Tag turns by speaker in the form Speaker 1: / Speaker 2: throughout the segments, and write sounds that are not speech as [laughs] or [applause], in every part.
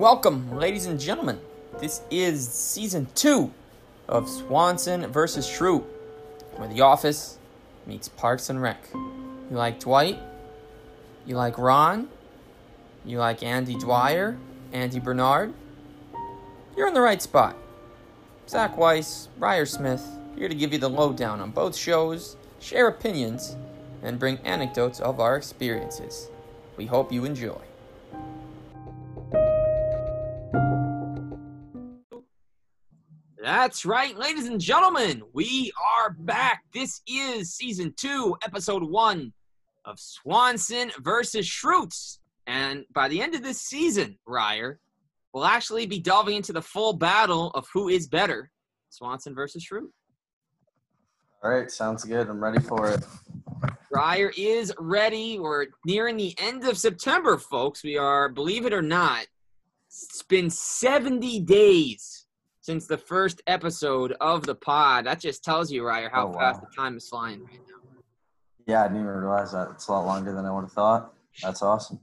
Speaker 1: Welcome, ladies and gentlemen. This is season two of Swanson versus Schrute, where The Office meets Parks and Rec. You like Dwight? You like Ron? You like Andy Dwyer? Andy Bernard? You're in the right spot. Zach Weiss, Ryer Smith, here to give you the lowdown on both shows, share opinions, and bring anecdotes of our experiences. We hope you enjoy. That's right, ladies and gentlemen. We are back. This is season two, episode one of Swanson versus Schrutes. And by the end of this season, Ryer, we'll actually be delving into the full battle of who is better Swanson versus Schrute.
Speaker 2: All right, sounds good. I'm ready for it.
Speaker 1: Ryer is ready. We're nearing the end of September, folks. We are, believe it or not, it's been 70 days since the first episode of the pod. That just tells you, Ryer, how
Speaker 2: Oh, wow.
Speaker 1: fast the time is flying right now.
Speaker 2: Yeah, I didn't even realize that. It's a lot longer than I would have thought. That's awesome.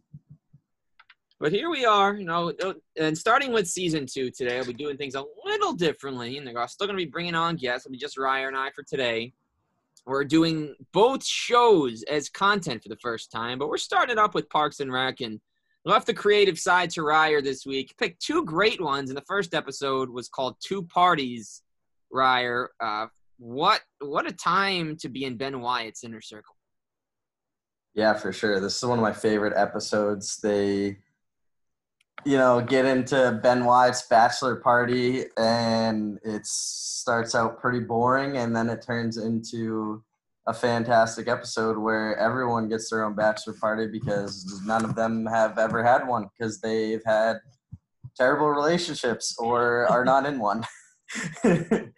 Speaker 1: But here we are, you know, uh, and starting with season two today, I'll be doing things a little differently. And they're still going to be bringing on guests. It'll be just Ryer and I for today. We're doing both shows as content for the first time, but we're starting up with Parks and Rec and left the creative side to Ryer this week. Picked two great ones, and the first episode was called Two Parties. Ryer, uh, what what a time to be in Ben Wyatt's inner circle.
Speaker 2: Yeah, for sure. This is one of my favorite episodes. They, you know, get into Ben Wyatt's bachelor party, and it starts out pretty boring, and then it turns into a fantastic episode where everyone gets their own bachelor party because none of them have ever had one because they've had terrible relationships or are not in one. [laughs]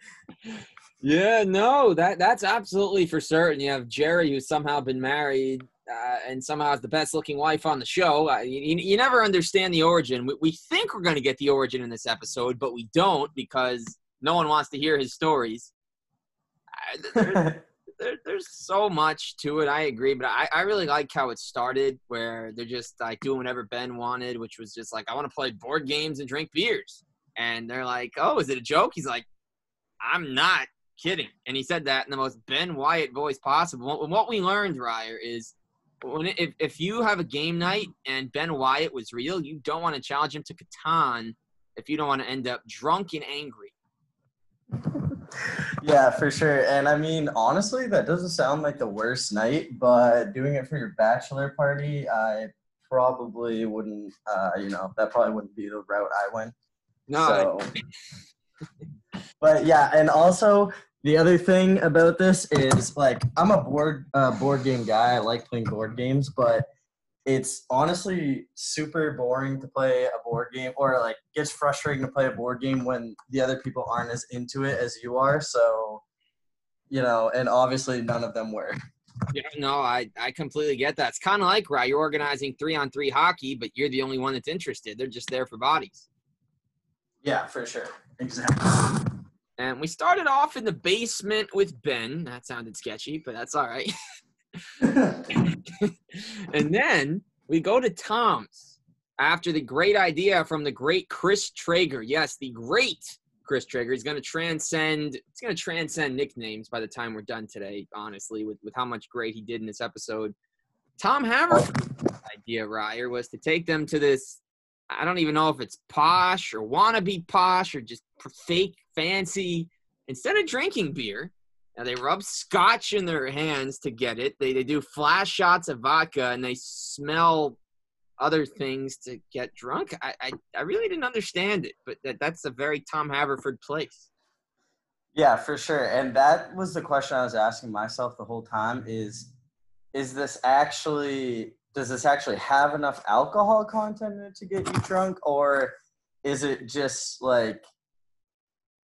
Speaker 1: Yeah, no, that that's absolutely for certain. You have Jerry, who's somehow been married uh, and somehow has the best looking wife on the show. Uh, you, you never understand the origin. We, we think we're going to get the origin in this episode, but we don't because no one wants to hear his stories. Uh, [laughs] there, there, there's so much to it. I agree, but I, I really like how it started, where they're just like doing whatever Ben wanted, which was just like, I want to play board games and drink beers. And they're like, Oh, is it a joke? He's like, I'm not kidding. And he said that in the most Ben Wyatt voice possible. And what we learned, Ryer, is when it, if, if you have a game night and Ben Wyatt was real, you don't want to challenge him to Catan if you don't want to end up drunk and angry.
Speaker 2: Yeah, for sure. And I mean, honestly, that doesn't sound like the worst night, but doing it for your bachelor party, I probably wouldn't, uh, you know, that probably wouldn't be the route I went.
Speaker 1: No,
Speaker 2: So, [laughs] but yeah, and also the other thing about this is like I'm a board uh, board game guy. I like playing board games, but it's honestly super boring to play a board game, or like gets frustrating to play a board game when the other people aren't as into it as you are. So, you know, and obviously none of them were.
Speaker 1: Yeah, no, I, I completely get that. It's kind of like, right, you're organizing three on three hockey, but you're the only one that's interested. They're just there for bodies.
Speaker 2: Yeah, for sure. Exactly.
Speaker 1: And we started off in the basement with Ben. That sounded sketchy, but that's all right. [laughs] [laughs] and then we go to Tom's after the great idea from the great Chris Traeger. Yes, the great Chris Traeger He's going to transcend. It's going to transcend nicknames by the time we're done today. Honestly, with with how much great he did in this episode. Tom Haverford's idea, Ryer, was to take them to this. I don't even know if it's posh or wannabe posh or just fake fancy. Instead of drinking beer, now they rub scotch in their hands to get it. They they do flash shots of vodka and they smell other things to get drunk. I I, I really didn't understand it, but that, that's a very Tom Haverford place.
Speaker 2: Yeah, for sure. And that was the question I was asking myself the whole time is is this actually does this actually have enough alcohol content in it to get you drunk or is it just like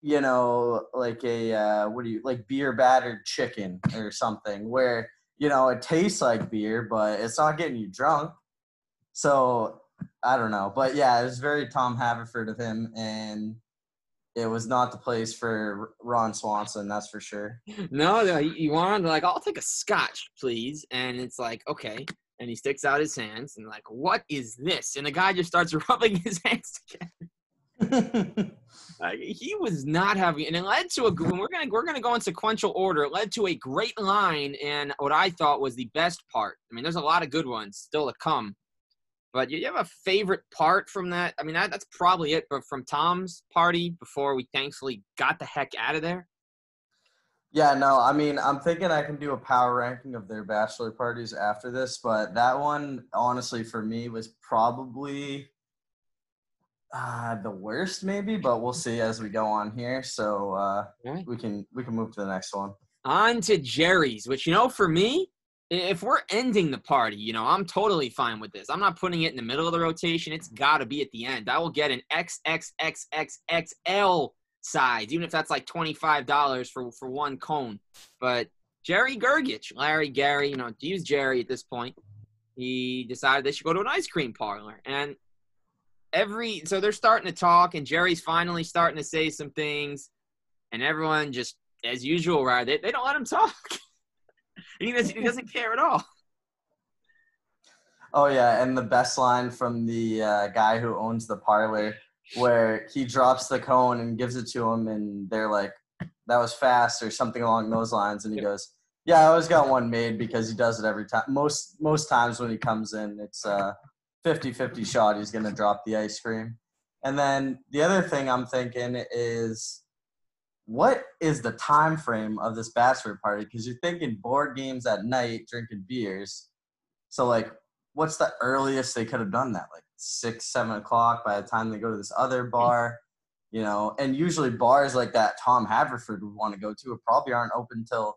Speaker 2: you know like a uh, what do you like beer battered chicken or something where you know it tastes like beer but it's not getting you drunk so i don't know but yeah it was very tom haverford of him and it was not the place for ron swanson that's for sure
Speaker 1: No, no, you wanted like I'll take a scotch, please, and it's like okay. and he sticks out his hands and like, what is this? And the guy just starts [laughs] rubbing his hands together. [laughs] like, he was not having, and it led to a. We're gonna we're gonna go in sequential order. It led to a great line and what I thought was the best part. I mean, there's a lot of good ones still to come. But you have a favorite part from that? I mean, that, that's probably it. But from Tom's party before we thankfully got the heck out of there.
Speaker 2: Yeah, no, I mean, I'm thinking I can do a power ranking of their bachelor parties after this, but that one, honestly, for me, was probably uh, the worst, maybe. But we'll see as we go on here. So uh,
Speaker 1: Right.
Speaker 2: we can we can move to the next one.
Speaker 1: On to Jerry's, which you know, for me, if we're ending the party, you know, I'm totally fine with this. I'm not putting it in the middle of the rotation. It's got to be at the end. I will get an XXXXXL size, even if that's like $25 for, for one cone. But Jerry Gergich, Larry Gary, you know, to use Jerry at this point, he decided they should go to an ice cream parlor. And every, so they're starting to talk, and Jerry's finally starting to say some things, and everyone just, as usual, right? They, they don't let him talk. [laughs] he, doesn't, he doesn't care at all.
Speaker 2: Oh yeah, and the best line from the uh, guy who owns the parlor, where he drops the cone and gives it to him, and they're like, "That was fast" or something along those lines, and he goes, "Yeah, I always got one made because he does it every time. Most most times when he comes in, it's a 50-50 shot. He's gonna drop the ice cream." And then the other thing I'm thinking is, what is the time frame of this bachelor party? Because you're thinking board games at night, drinking beers. So like what's the earliest they could have done that? Like six, seven o'clock by the time they go to this other bar, you know. And usually bars like that Tom Haverford would want to go to probably aren't open till.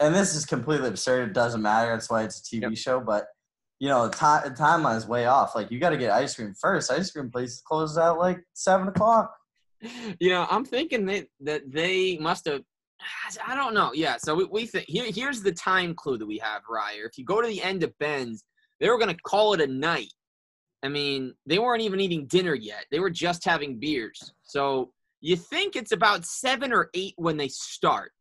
Speaker 2: And this is completely absurd. It doesn't matter. That's why it's a TV
Speaker 1: Yep.
Speaker 2: show. But you know, time the timeline is way off. Like you got to get ice cream first. Ice cream places closes at like seven o'clock.
Speaker 1: you know, I'm thinking that that they must have. I don't know. Yeah. So we, we think here, here's the time clue that we have, Ryer. If you go to the end of Ben's, they were gonna call it a night. I mean, they weren't even eating dinner yet. They were just having beers. So you think it's about seven or eight when they start.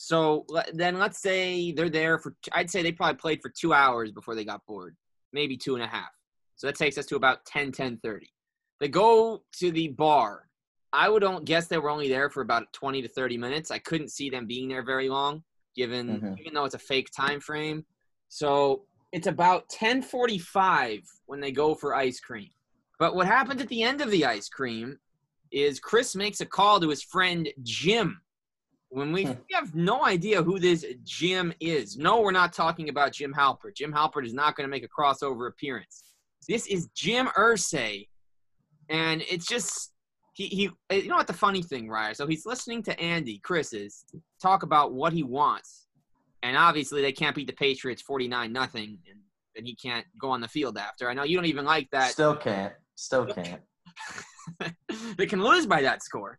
Speaker 1: So then let's say they're there for. I'd say they probably played for two hours before they got bored, maybe two and a half. So that takes us to about 10, 10 30. They go to the bar. I would don't guess they were only there for about 20 to 30 minutes. I couldn't see them being there very long, given
Speaker 2: Mhm.
Speaker 1: even though it's a fake time frame. So it's about 10:45 when they go for ice cream. But what happens at the end of the ice cream is Chris makes a call to his friend Jim. When we,
Speaker 2: Hmm.
Speaker 1: we have no idea who this Jim is. No, we're not talking about Jim Halpert. Jim Halpert is not going to make a crossover appearance. This is Jim Irsay, and it's just he he. You know what the funny thing, Ryan? So he's listening to Andy, Chris's, talk about what he wants, and obviously they can't beat the Patriots forty nine nothing, and then he can't go on the field after. I know you don't even like that.
Speaker 2: Still can't. Still [laughs] can't.
Speaker 1: they can lose by that score.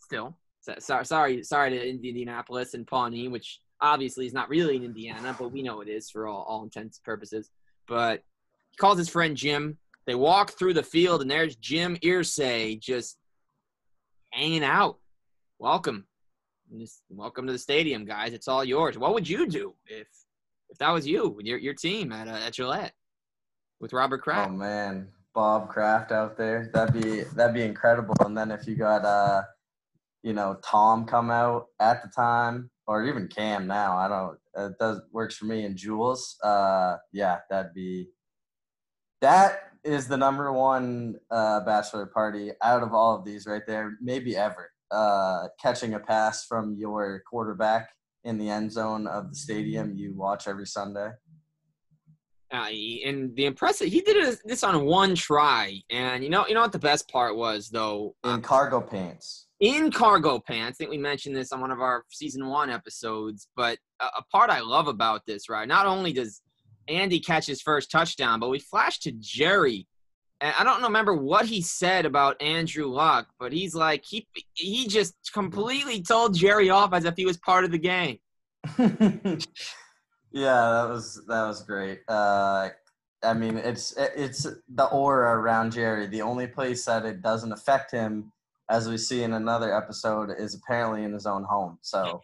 Speaker 1: Still, sorry, sorry, sorry to Indianapolis and Pawnee, which obviously is not really in Indiana, but we know it is for all, all intents and purposes. But he calls his friend Jim. They walk through the field, and there's Jim Irsay just hanging out. Welcome, Just welcome to the stadium, guys. It's all yours. What would you do if if that was you with your your team at uh, at Gillette with Robert Kraft?
Speaker 2: Oh man, Bob Kraft out there. That'd be that'd be incredible. And then if you got uh, you know, Tom come out at the time, or even Cam now. I don't. It does works for me. And Jules. Uh, yeah, that'd be. That is the number one uh, bachelor party out of all of these right there, maybe ever. Uh, catching a pass from your quarterback in the end zone of the stadium you watch every Sunday.
Speaker 1: Uh, and the impressive, he did it- this on one try, and you know, you know what the best part was though,
Speaker 2: In cargo pants.
Speaker 1: In cargo pants. I think we mentioned this on one of our season one episodes, but a, part I love about this, right? Not only does Andy catch his first touchdown, but we flash to Jerry, and I don't remember what he said about Andrew Luck, but he's like he he just completely told Jerry off as if he was part of the game. [laughs]
Speaker 2: yeah, that was that was great. Uh, I mean, it's it's the aura around Jerry. The only place that it doesn't affect him, as we see in another episode, is apparently in his own home. So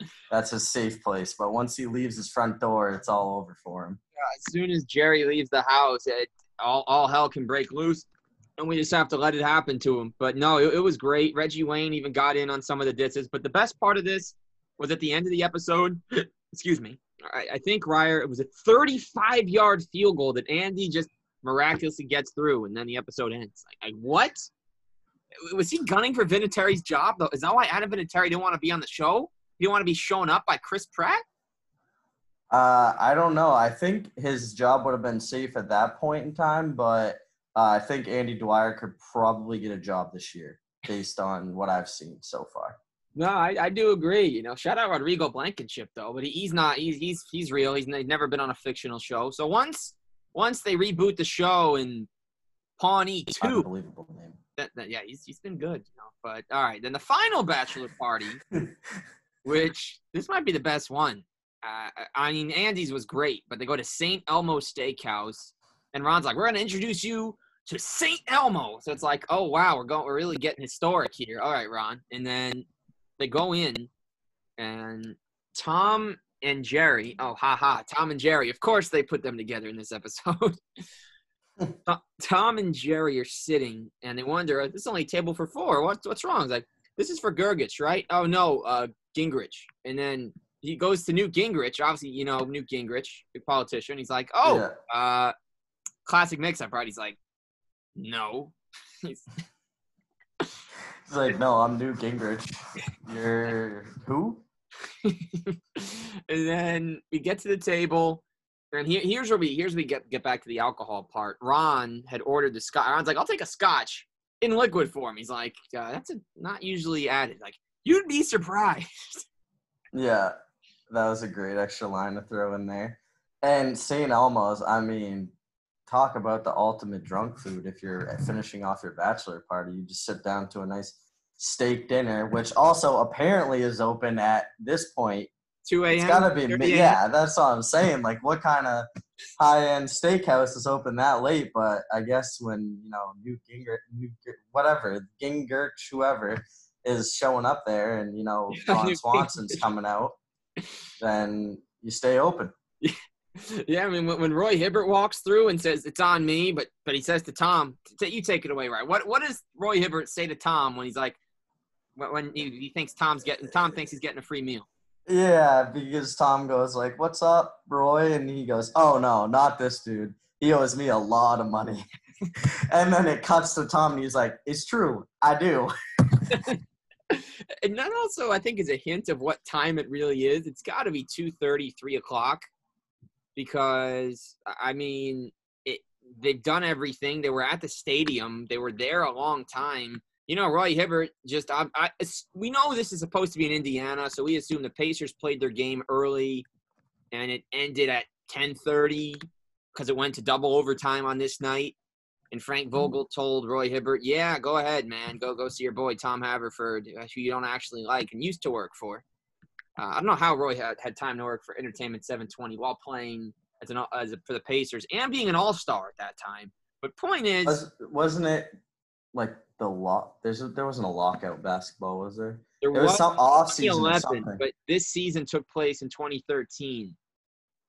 Speaker 2: [laughs] that's his safe place. But once he leaves his front door, it's all over for him.
Speaker 1: as soon as Jerry leaves the house, it, all all hell can break loose, and we just have to let it happen to him. But no, it, it was great. Reggie Wayne even got in on some of the disses. But the best part of this was at the end of the episode. [laughs] excuse me. I, I think Ryer. It was a 35 yard field goal that Andy just miraculously gets through, and then the episode ends. Like, like what? Was he gunning for Vinatieri's job though? Is that why Adam Vinatieri didn't want to be on the show? He didn't want to be shown up by Chris Pratt?
Speaker 2: Uh, I don't know. I think his job would have been safe at that point in time, but uh, I think Andy Dwyer could probably get a job this year based on what I've seen so far.
Speaker 1: No, I, I do agree. You know, shout out Rodrigo Blankenship though, but he, he's not. He's he's he's real. He's, he's never been on a fictional show. So once once they reboot the show in Pawnee two,
Speaker 2: Unbelievable name.
Speaker 1: That, that, yeah, he's he's been good. You know, but all right, then the final bachelor party, [laughs] which this might be the best one. Uh, I mean, Andy's was great, but they go to St. Elmo Steakhouse, and Ron's like, "We're gonna introduce you to St. Elmo." So it's like, "Oh wow, we're going, we're really getting historic here." All right, Ron, and then they go in, and Tom and Jerry. Oh, ha ha, Tom and Jerry. Of course, they put them together in this episode. [laughs] To- Tom and Jerry are sitting, and they wonder, "This is only a table for four. What's what's wrong?" It's like, "This is for Gergich, right?" Oh no, uh, Gingrich. And then he goes to Newt Gingrich. Obviously, you know Newt Gingrich, big politician. He's like, "Oh,
Speaker 2: Yeah.
Speaker 1: uh, classic mix-up, right?" He's like, "No." [laughs] He's,
Speaker 2: He's like, no, I'm Newt Gingrich. [laughs] You're who? [laughs]
Speaker 1: and then we get to the table, and here, here's where we here's where we get get back to the alcohol part. Ron had ordered the scotch. Ron's like, "I'll take a scotch in liquid form." He's like, uh, "That's a, not usually added." Like, you'd be surprised. [laughs]
Speaker 2: Yeah, that was a great extra line to throw in there. And St. Elmo's, I mean, talk about the ultimate drunk food. If you're finishing off your bachelor party, you just sit down to a nice steak dinner, which also apparently is open at this point.
Speaker 1: Two a.m.
Speaker 2: It's gotta be,
Speaker 1: 3
Speaker 2: mi-
Speaker 1: a.m.
Speaker 2: yeah, that's what I'm saying. Like, what kind of high end steakhouse is open that late? But I guess when, you know, Newt Gingrich, Newt, whatever, Gingrich, whoever is showing up there and, you know, [laughs] Ron
Speaker 1: Newt
Speaker 2: Swanson's coming out, then you stay open. [laughs]
Speaker 1: Yeah, I mean, when, Roy Hibbert walks through and says it's on me, but but he says to Tom, "T- "You take it away, right?" What what does Roy Hibbert say to Tom when he's like, when, when he, he thinks Tom's getting Tom thinks he's getting a free meal?
Speaker 2: Yeah, because Tom goes like, "What's up, Roy?" And he goes, "Oh no, not this dude. He owes me a lot of money." [laughs] and then it cuts to Tom, and he's like, "It's true, I do." [laughs]
Speaker 1: and that also I think is a hint of what time it really is. It's got to be 2:30, 3 o'clock, because I mean, it, they've done everything. They were at the stadium. They were there a long time. You know, Roy Hibbert just I, I, we know this is supposed to be in Indiana, so we assume the Pacers played their game early, and it ended at 10:30 because it went to double overtime on this night. And Frank Vogel told Roy Hibbert, "Yeah, go ahead, man. Go go see your boy Tom Haverford, uh, who you don't actually like and used to work for." Uh, I don't know how Roy had, had time to work for Entertainment 720 while playing as an as a, for the Pacers and being an All Star at that time. But point is,
Speaker 2: Was, wasn't it like the lock? There's a, there wasn't a lockout basketball, was there?
Speaker 1: there
Speaker 2: There was some off season or
Speaker 1: 2011,
Speaker 2: something.
Speaker 1: but this season took place in 2013.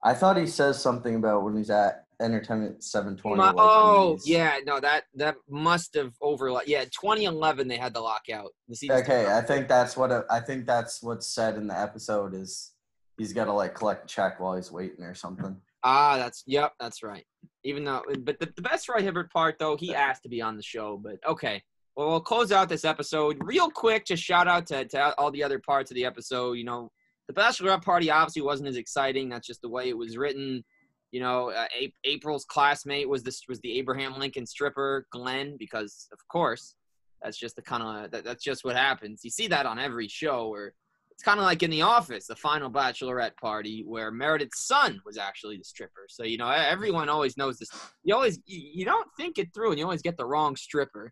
Speaker 2: I thought he says something about when he's at Entertainment 720.
Speaker 1: My-
Speaker 2: like,
Speaker 1: oh yeah, no that that must have overlapped. Yeah, 2011 they had the lockout. The season
Speaker 2: Okay, I think that's what I think that's what's said in the episode is he's got to like collect a check while he's waiting or something.
Speaker 1: Ah, that's yep, that's right. Even though, but the, the best Roy Hibbert part though, he asked to be on the show. But okay, well, we'll close out this episode real quick. Just shout out to, to all the other parts of the episode. You know, the bachelorette party obviously wasn't as exciting. That's just the way it was written. You know, uh, A- April's classmate was this was the Abraham Lincoln stripper Glenn because of course that's just the kind of that, that's just what happens. You see that on every show where it's kind of like in The Office, the final bachelorette party, where Meredith's son was actually the stripper. So you know, everyone always knows this. You always you don't think it through, and you always get the wrong stripper.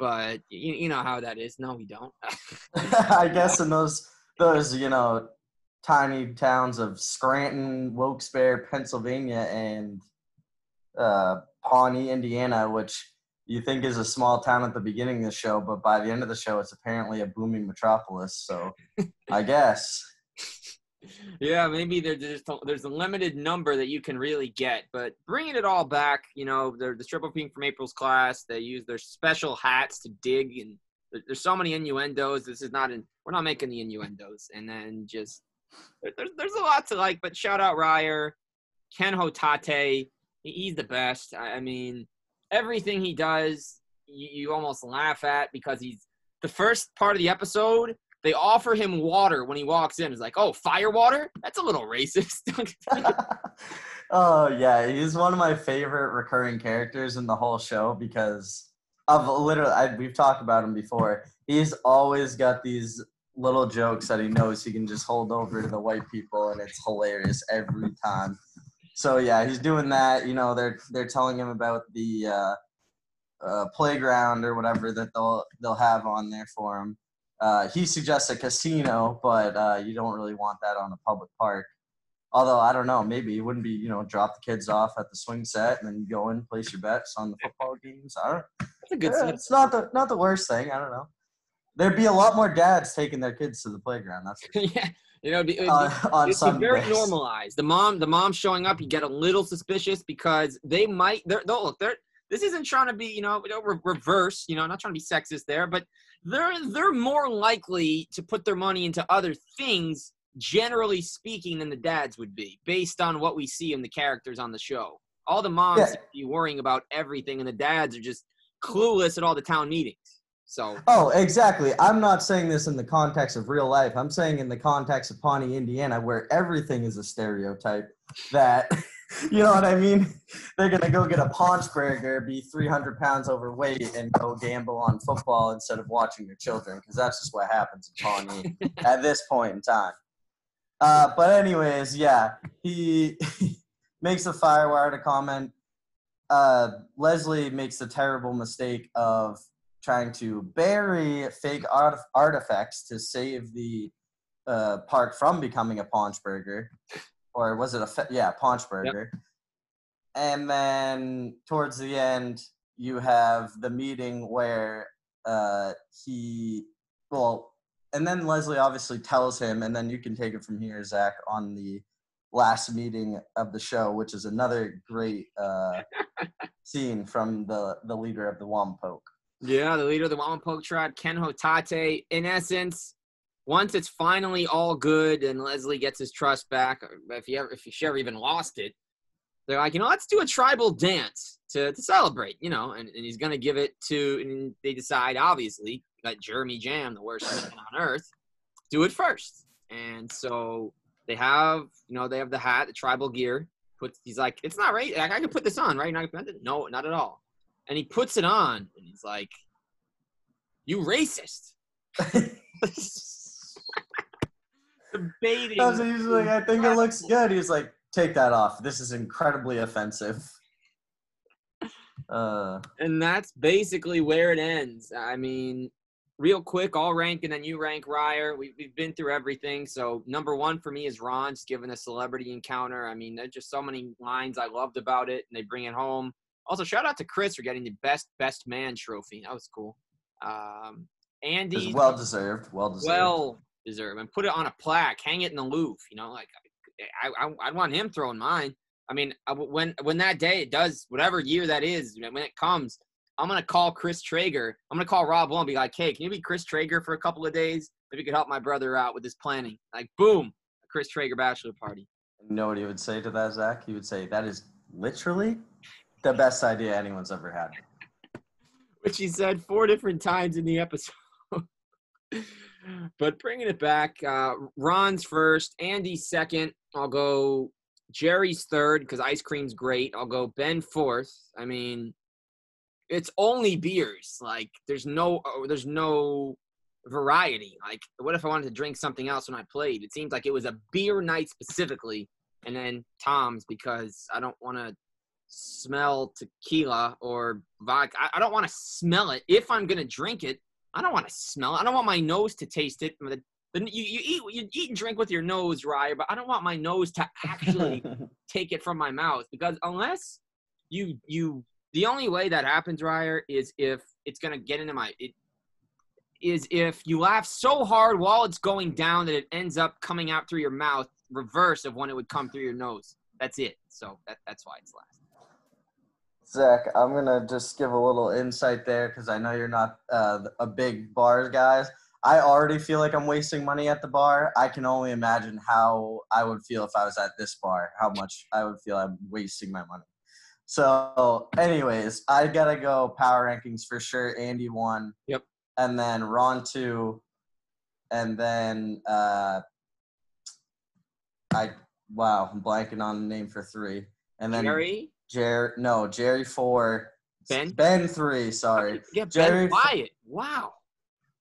Speaker 1: But you, you know how that is. No, we don't. [laughs]
Speaker 2: I guess in those those you know tiny towns of Scranton, Wilkes-Barre, Pennsylvania, and uh, Pawnee, Indiana, which you think is a small town at the beginning of the show, but by the end of the show, it's apparently a booming metropolis. So I guess
Speaker 1: yeah, maybe there's there's a limited number that you can really get, but bringing it all back, you know, the the triple pink from April's class. They use their special hats to dig, and there's so many innuendos. This is not in. We're not making the innuendos, and then just there's there's a lot to like. But shout out Ryer, Ken Hotate. He's the best. I, I mean, everything he does, you, you almost laugh at because he's the first part of the episode they offer him water when he walks in. It's like, oh, fire water? That's a little racist. [laughs] [laughs]
Speaker 2: oh yeah, he's one of my favorite recurring characters in the whole show because of literally I, we've talked about him before. He's always got these little jokes that he knows he can just hold over to the white people, and it's hilarious every time. So yeah, he's doing that. You know, they're they're telling him about the uh, uh, playground or whatever that they'll they'll have on there for him uh, he suggests a casino, but uh, you don't really want that on a public park. Although I don't know, maybe it wouldn't be you know drop the kids off at the swing set and then you go in place your bets on the football games. I don't. That's a good. Yeah, it's not the not the worst thing. I don't know. There'd be a lot more dads taking their kids to the playground. That's [laughs]
Speaker 1: yeah. You know, it'd be, it'd be, uh, on it'd be very normalized. The mom, the mom showing up, you get a little suspicious because they might. They're, they'll look. They're this isn't trying to be, you know, reverse, you know, not trying to be sexist there, but they're they're more likely to put their money into other things, generally speaking, than the dads would be, based on what we see in the characters on the show. All the moms yeah. be worrying about everything, and the dads are just clueless at all the town meetings. So.
Speaker 2: Oh, exactly. I'm not saying this in the context of real life. I'm saying in the context of Pawnee, Indiana, where everything is a stereotype. That [laughs] [laughs] you know what I mean? They're gonna go get a paunch burger, be 300 pounds overweight, and go gamble on football instead of watching their children, because that's just what happens in Pawnee [laughs] at this point in time. Uh, but anyways, yeah, he [laughs] makes a firewire to comment. Uh, Leslie makes the terrible mistake of trying to bury fake art- artifacts to save the uh, park from becoming a paunch burger or was it a yeah paunch burger yep. and then towards the end you have the meeting where uh, he well and then leslie obviously tells him and then you can take it from here zach on the last meeting of the show which is another great uh, [laughs] scene from the the leader of the Wamapoke.
Speaker 1: yeah the leader of the Wamapoke tribe ken hotate in essence once it's finally all good and Leslie gets his trust back, uh, if he ever if she ever even lost it, they're like, you know, let's do a tribal dance to, to celebrate, you know, and, and he's gonna give it to and they decide obviously let Jeremy Jamm, the worst man on earth, do it first. And so they have, you know, they have the hat, the tribal gear. Puts he's like, it's not right. I, I can put this on, right? Not, no, not at all. And he puts it on, and he's like, "You racist." [laughs] [laughs]
Speaker 2: debating. he's like, I think it looks good. He's like, take that off. This is incredibly offensive.
Speaker 1: Uh, and that's basically where it ends. I mean, real quick, I'll rank and then you rank Ryer. We've, we've been through everything. So number one for me is Ron, just given a celebrity encounter. I mean, there's just so many lines I loved about it, and they bring it home. Also, shout out to Chris for getting the best best man trophy. That was cool. Um, Andy,
Speaker 2: well deserved. Well deserved.
Speaker 1: Well deserve and put it on a plaque, hang it in the Louvre. You know, like I, I, I'd want him throwing mine. I mean, when when that day it does, whatever year that is, when it comes, I'm gonna call Chris Traeger. I'm gonna call Rob Lowe and be like, "Hey, can you be Chris Traeger for a couple of days? Maybe you could help my brother out with his planning." Like, boom, a Chris Traeger bachelor party.
Speaker 2: You know what he would say to that, Zach? He would say, "That is literally the best idea anyone's ever had."
Speaker 1: Which he said four different times in the episode. [laughs] but bringing it back, uh, Ron's first, Andy's second. I'll go Jerry's third because ice cream's great. I'll go Ben fourth. I mean, it's only beers. Like there's no oh, there's no variety. Like what if I wanted to drink something else when I played? It seems like it was a beer night specifically, and then Tom's because I don't want to smell tequila or vodka. I, I don't want to smell it. If I'm gonna drink it, I don't want to smell it. I don't want my nose to taste it. The, the, you, you eat you eat and drink with your nose, right? But I don't want my nose to actually [laughs] take it from my mouth because unless you you the only way that happens, Ryer, is if it's gonna get into my it, is if you laugh so hard while it's going down that it ends up coming out through your mouth, reverse of when it would come through your nose. That's it. So that, that's why it's last.
Speaker 2: Zach, I'm gonna just give a little insight there because I know you're not uh, a big bars guy. I already feel like I'm wasting money at the bar. I can only imagine how I would feel if I was at this bar. How much I would feel I'm wasting my money. So, anyways, I gotta go power rankings for sure. Andy one.
Speaker 1: Yep.
Speaker 2: And then Ron two, and then uh, I wow, I'm blanking on the name for three. And then
Speaker 1: Jerry,
Speaker 2: Jerry, no, Jerry four.
Speaker 1: Ben?
Speaker 2: Ben three. Sorry.
Speaker 1: yeah,
Speaker 2: Jerry-
Speaker 1: Ben Wyatt. Wow,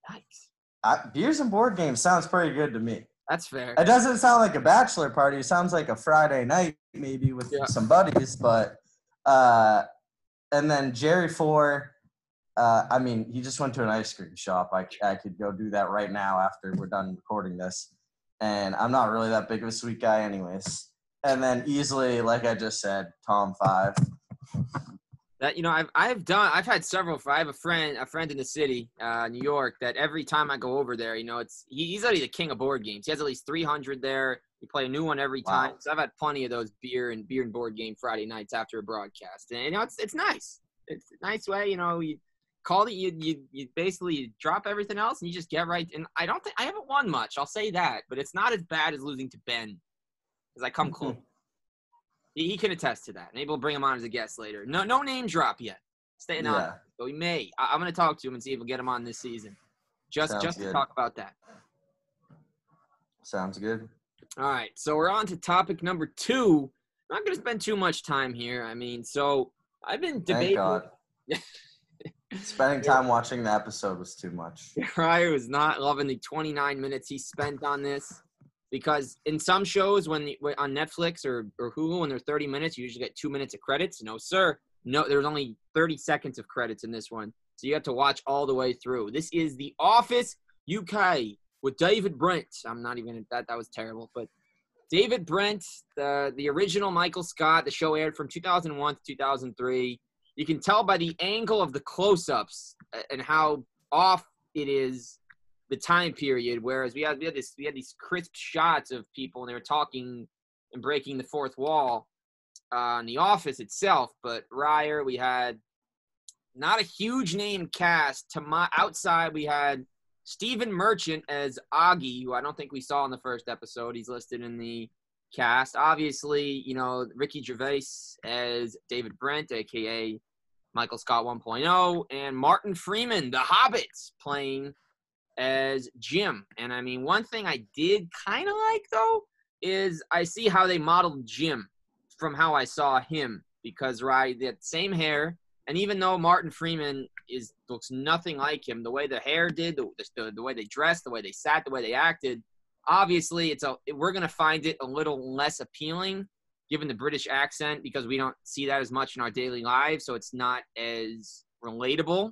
Speaker 1: nice.
Speaker 2: I, beers and board games sounds pretty good to me.
Speaker 1: That's fair.
Speaker 2: It doesn't sound like a bachelor party. It sounds like a Friday night, maybe with
Speaker 1: Yeah.
Speaker 2: some buddies. But uh, and then Jerry four. Uh, I mean, he just went to an ice cream shop. I I could go do that right now after we're done recording this. And I'm not really that big of a sweet guy, anyways. And then easily, like I just said, Tom five.
Speaker 1: That you know, I've I've done. I've had several. I have a friend, a friend in the city, uh, New York, that every time I go over there, you know, it's he, he's already the king of board games. He has at least 300 there. We play a new one every
Speaker 2: Wow.
Speaker 1: time. So I've had plenty of those beer and beer and board game Friday nights after a broadcast, and you know, it's it's nice. It's a nice way, you know. You call it. You you you basically drop everything else and you just get right. And I don't think I haven't won much. I'll say that, but it's not as bad as losing to Ben, because I come close. He, he can attest to that. Maybe we'll bring him on as a guest later. No, no name drop yet. Staying on,
Speaker 2: Yeah.
Speaker 1: but we may. I, I'm going to talk to him and see if we'll get him on this season, just
Speaker 2: Sounds
Speaker 1: just to talk about that.
Speaker 2: Sounds good.
Speaker 1: All right, so we're on to topic number two. I'm not going to spend too much time here. I mean, so I've been debating. Thank.
Speaker 2: God. [laughs] Spending time watching the episode was too much. [laughs]
Speaker 1: Ryer was not loving the 29 minutes he spent on this because in some shows when the, on Netflix or, or Hulu when they're 30 minutes you usually get two minutes of credits. No sir, no there's only 30 seconds of credits in this one, so you have to watch all the way through. This is The Office UK with David Brent. I'm not even that that was terrible, but David Brent, the the original Michael Scott. The show aired from 2001 to 2003. You can tell by the angle of the close-ups and how off it is the time period. Whereas we had we had this we had these crisp shots of people and they were talking and breaking the fourth wall uh, in the office itself. But Ryer, we had not a huge name cast. To my outside, we had Stephen Merchant as Oggy, who I don't think we saw in the first episode. He's listed in the cast. Obviously, you know Ricky Gervais as David Brent, aka Michael Scott 1.0, and Martin Freeman, the Hobbits, playing as Jim. And I mean, one thing I did kind of like though is I see how they modeled Jim from how I saw him because right, that same hair, and even though Martin Freeman is looks nothing like him, the way the hair did, the the, the way they dressed, the way they sat, the way they acted, obviously it's a we're gonna find it a little less appealing given the British accent because we don't see that as much in our daily lives, so it's not as relatable.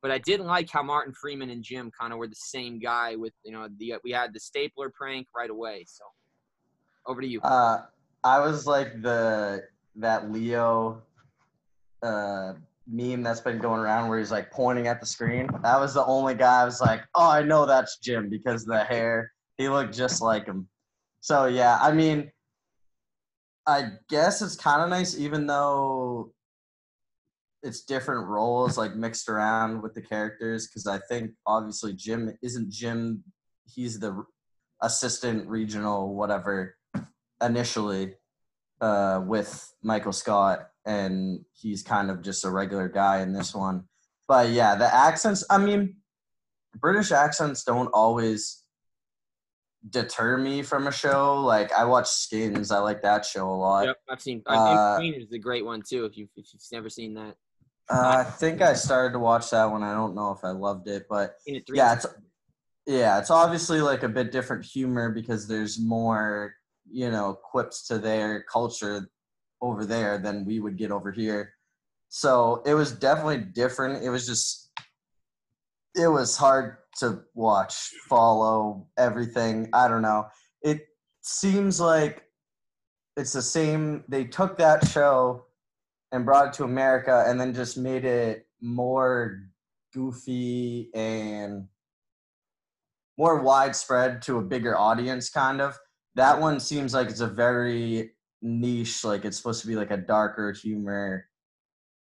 Speaker 1: But I did like how Martin Freeman and Jim kind of were the same guy with you know the we had the stapler prank right away. So over to you.
Speaker 2: Uh, I was like the that Leo uh, meme that's been going around where he's like pointing at the screen. That was the only guy I was like, oh, I know that's Jim because the hair. He looked just like him. So yeah, I mean, I guess it's kind of nice, even though it's different roles like mixed around with the characters. Because I think obviously Jim isn't Jim. He's the assistant regional whatever initially uh, with Michael Scott, and he's kind of just a regular guy in this one. But yeah, the accents. I mean, British accents don't always deter me from a show. Like I watch Skins. I like that show a lot.
Speaker 1: Yep, I've seen. I think
Speaker 2: uh,
Speaker 1: Queen is a great one too. If you if you've never seen that,
Speaker 2: Uh, I think I started to watch that one. I don't know if I loved it, but
Speaker 1: it
Speaker 2: yeah, it's yeah, it's obviously like a bit different humor because there's more, you know, quips to their culture over there than we would get over here. So it was definitely different. It was just it was hard to watch, follow everything. I don't know. It seems like it's the same they took that show and brought it to America and then just made it more goofy and more widespread to a bigger audience, kind of. That one seems like it's a very niche, like it's supposed to be like a darker humor,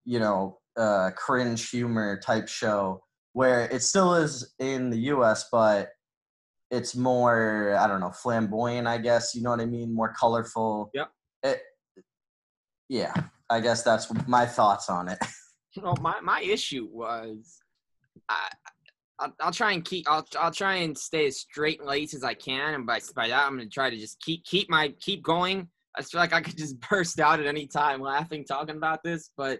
Speaker 2: you know, uh, cringe humor type show where it still is in the US, but it's more, I don't know, flamboyant, I guess. You know what I mean? More colorful.
Speaker 1: Yep.
Speaker 2: It, yeah, I guess that's my thoughts on it. [laughs]
Speaker 1: Well, my, my issue was, I, I'll, I'll try and keep, I'll, I'll try and stay as straight and laced as I can, and by by that, I'm gonna try to just keep keep my keep going. I feel like I could just [laughs] burst out at any time laughing talking about this, but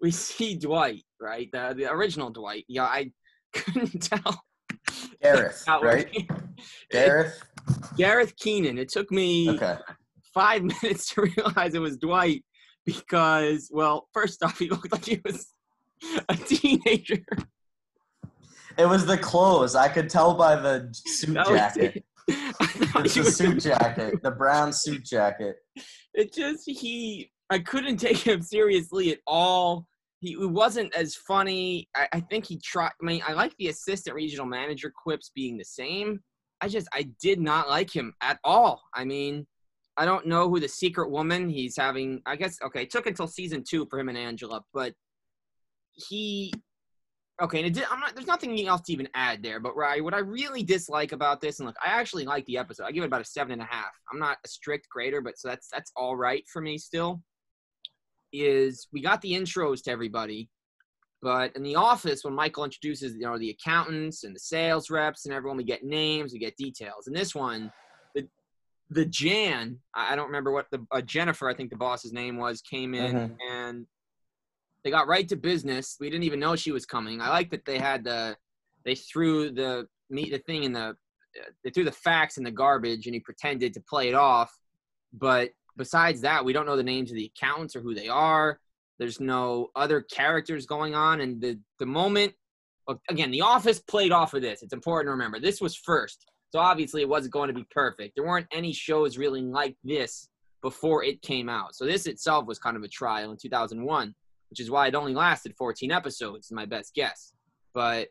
Speaker 1: we see Dwight, right? The the original Dwight. Yeah, I [laughs] couldn't tell.
Speaker 2: Gareth, right? Gareth.
Speaker 1: Gareth Keenan. It took me
Speaker 2: Okay.
Speaker 1: five minutes to realize it was Dwight because, well, first off, he looked like he was a teenager.
Speaker 2: It was the clothes. I could tell by the suit
Speaker 1: That
Speaker 2: jacket.
Speaker 1: it. [laughs] I thought
Speaker 2: It's
Speaker 1: he
Speaker 2: the suit jacket, the brown [laughs] suit jacket.
Speaker 1: it just he I couldn't take him seriously at all. He, he wasn't as funny. I, I think he tried. I mean, I like the assistant regional manager quips being the same. I just I did not like him at all. I mean, I don't know who the secret woman he's having. I guess okay, it took until season two for him and Angela, but he okay. And it did, I'm not. There's nothing else to even add there. But right, what I really dislike about this, and look, I actually like the episode. I give it about a seven and a half. I'm not a strict grader, but so that's that's all right for me still. Is we got the intros to everybody, but in the office when Michael introduces you know the accountants and the sales reps and everyone, we get names, we get details. In this one, the Jan, I don't remember what the uh, Jennifer, I think the boss's name was, came in
Speaker 2: Mhm.
Speaker 1: and they got right to business. We didn't even know she was coming. I like that they had the they threw the meet the thing in the they threw the facts in the garbage and he pretended to play it off. But besides that, we don't know the names of the accountants or who they are. There's no other characters going on, and the the moment again, The Office played off of this. It's important to remember this was first, so obviously it wasn't going to be perfect. There weren't any shows really like this before it came out. So this itself was kind of a trial in 2001, which is why it only lasted 14 episodes, is my best guess. But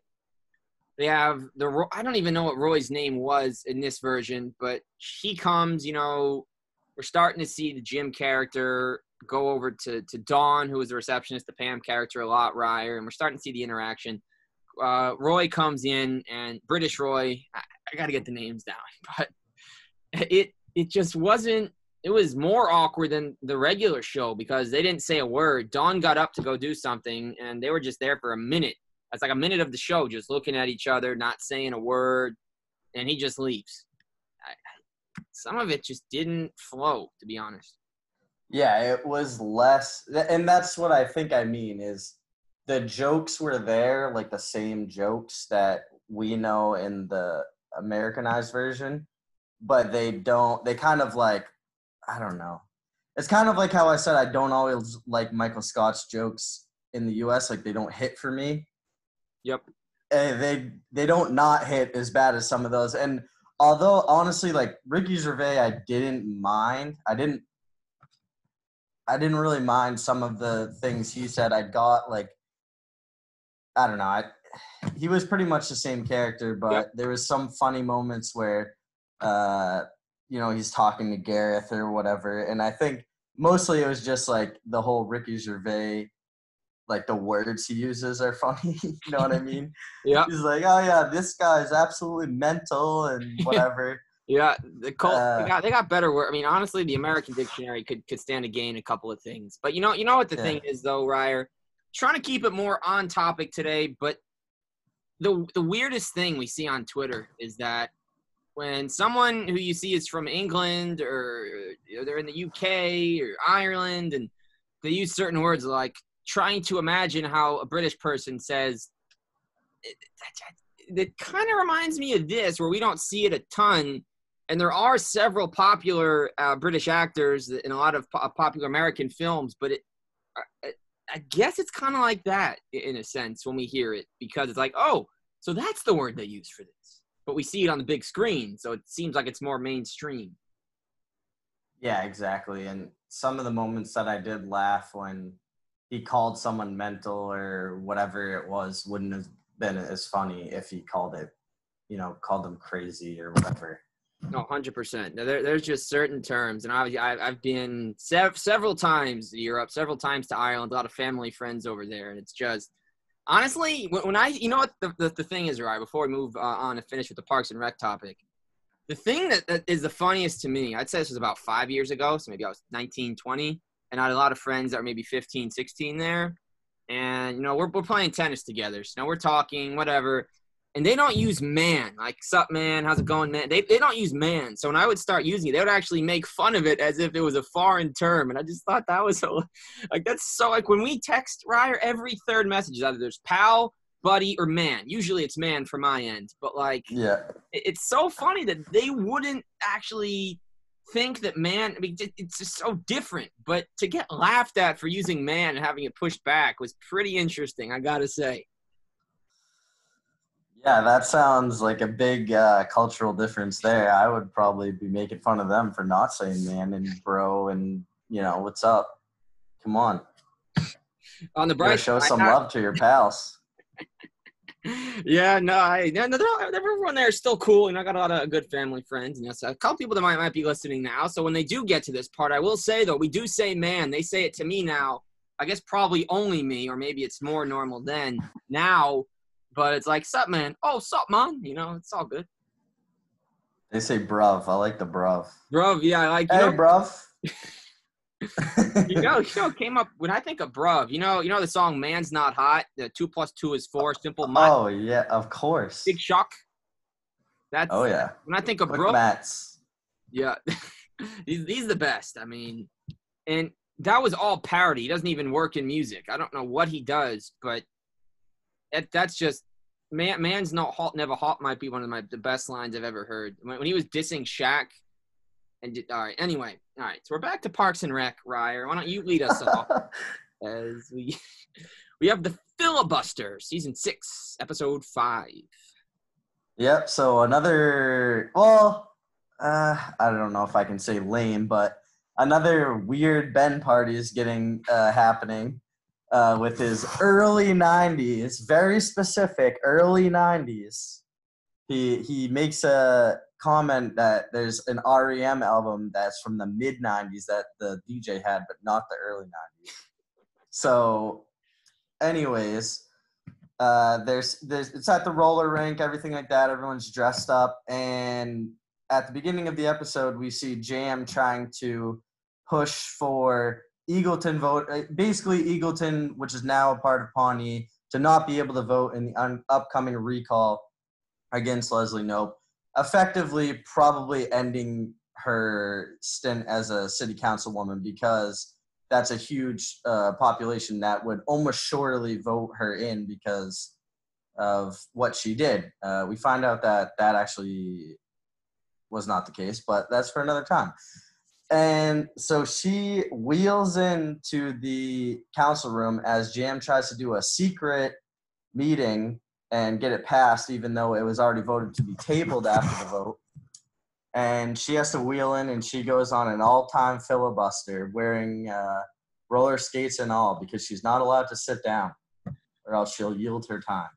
Speaker 1: they have the I don't even know what Roy's name was in this version, but he comes, you know, we're starting to see the Jim character go over to to Dawn, who was the receptionist, the Pam character a lot, Ryer, and we're starting to see the interaction. Uh, Roy comes in, and British Roy, I, I got to get the names down, [laughs] but it it just wasn't. It was more awkward than the regular show because they didn't say a word. Dawn got up to go do something, and they were just there for a minute. That's like a minute of the show, just looking at each other, not saying a word, and he just leaves. I, some of it just didn't flow, to be honest.
Speaker 2: Yeah, it was less, and that's what I think I mean is the jokes were there, like the same jokes that we know in the Americanized version, but they don't. They kind of like, I don't know. It's kind of like how I said I don't always like Michael Scott's jokes in the U.S. Like they don't hit for me.
Speaker 1: Yep.
Speaker 2: Eh, they they don't not hit as bad as some of those. And although honestly, like Ricky Gervais, I didn't mind. I didn't I didn't really mind some of the things he said. I got like I don't know. I, he was pretty much the same character, but
Speaker 1: Yep.
Speaker 2: there was some funny moments where uh you know he's talking to Gareth or whatever, and I think mostly it was just like the whole Ricky Gervais like the words he uses are [laughs] funny. you know what I mean? [laughs]
Speaker 1: Yeah,
Speaker 2: He's like, oh yeah, this guy is absolutely mental and [laughs] whatever.
Speaker 1: yeah. The cult,
Speaker 2: Uh,
Speaker 1: they got they got better word. I mean, honestly, the American dictionary could could stand to gain a couple of things. But you know, you know what the
Speaker 2: Yeah.
Speaker 1: thing is though, Ryer. Trying to keep it more on topic today, but the the weirdest thing we see on Twitter is that when someone who you see is from England or they're in the UK or Ireland and they use certain words like trying to imagine how a British person says it, kind of reminds me of this where we don't see it a ton. And there are several popular uh, British actors in a lot of po- popular American films but it I- guess it's kind of like that in a sense when we hear it because it's like oh so that's the word they use for this but we see it on the big screen so it seems like it's more mainstream
Speaker 2: Yeah, exactly. And some of the moments that I did laugh when he called someone mental or whatever it was wouldn't have been as funny if he called it you know called them crazy or whatever.
Speaker 1: No, hundred percent. There, there's just certain terms, and I've, I've been sev- several times to Europe, several times to Ireland, a lot of family friends over there, and it's just honestly when, when I, you know what the, the, the thing is, right? Before we move uh, on to finish with the Parks and Rec topic, the thing that, that is the funniest to me, I'd say this was about five years ago, so maybe I was 19, 20, and I had a lot of friends that were maybe 15, 16 there, and you know we're we're playing tennis together, so now we're talking, whatever and they don't use man. Like sup man? How's it going man? They, they don't use man. So when i would start using it they would actually make fun of it as if it was a foreign term. And i just thought that was [laughs] so like that's so like when we text Ryer every third message is either there's pal buddy or man. Usually it's man for my end. But like
Speaker 2: Yeah.
Speaker 1: it- it's so funny that they wouldn't actually think that man i mean it- it's just so different. But to get laughed at for using man and having it pushed back was pretty interesting i gotta say
Speaker 2: Yeah, that sounds like a big uh, cultural difference there. I would probably be making fun of them for not saying man and bro and you know what's up. Come on,
Speaker 1: on the bright
Speaker 2: show some
Speaker 1: I-
Speaker 2: love to your pals. [laughs]
Speaker 1: yeah, no, I no, no, everyone there is still cool, and I got a lot of good family friends, and yes, a couple people that might might be listening now. So when they do get to this part, I will say though, we do say man. They say it to me now. I guess probably only me, or maybe it's more normal then now. But it's like, sup, man? Oh, sup, man? You know, it's all good,
Speaker 2: They say bruv. I like the bruv.
Speaker 1: bro. Yeah, I like you
Speaker 2: Hey,
Speaker 1: know,
Speaker 2: bruv. [laughs]
Speaker 1: you know, you know, came up when I think of bruv. You know, you know the song "Man's Not Hot." The two plus two is four. Simple, Minds,
Speaker 2: oh yeah, of course.
Speaker 1: big shock. That's
Speaker 2: Oh yeah.
Speaker 1: when I think of
Speaker 2: Quick
Speaker 1: bro.
Speaker 2: mats.
Speaker 1: Yeah, [laughs] he's he's the best. I mean, and that was all parody. He doesn't even work in music. I don't know what he does, but that, that's just man. Man's not halt, never halt. Might be one of my the best lines I've ever heard. When, when he was dissing Shaq, and did, all right. Anyway, all right. So we're back to Parks and Rec. Ryer, why don't you lead us off [laughs] as we we have the filibuster, season six, episode five.
Speaker 2: Yep. So another, well, uh, I don't know if I can say lame, but another weird Ben party is getting uh, happening uh, with his early '90s, very specific early '90s. He he makes a comment that there's an REM album that's from the mid '90s that the DJ had, but not the early '90s. So, anyways, uh, there's there's it's at the roller rink, everything like that. Everyone's dressed up, and at the beginning of the episode, we see Jamm trying to push for Eagleton vote. uh, Basically, Eagleton, which is now a part of Pawnee, to not be able to vote in the un- upcoming recall against Leslie Knope, effectively probably ending her stint as a city councilwoman because that's a huge uh, population that would almost surely vote her in because of what she did. Uh, we find out that that actually was not the case, but that's for another time. And so she wheels into the council room as Jamm tries to do a secret meeting and get it passed, even though it was already voted to be tabled after the vote. And she has to wheel in, and she goes on an all-time filibuster, wearing uh, roller skates and all, because she's not allowed to sit down, or else she'll yield her time.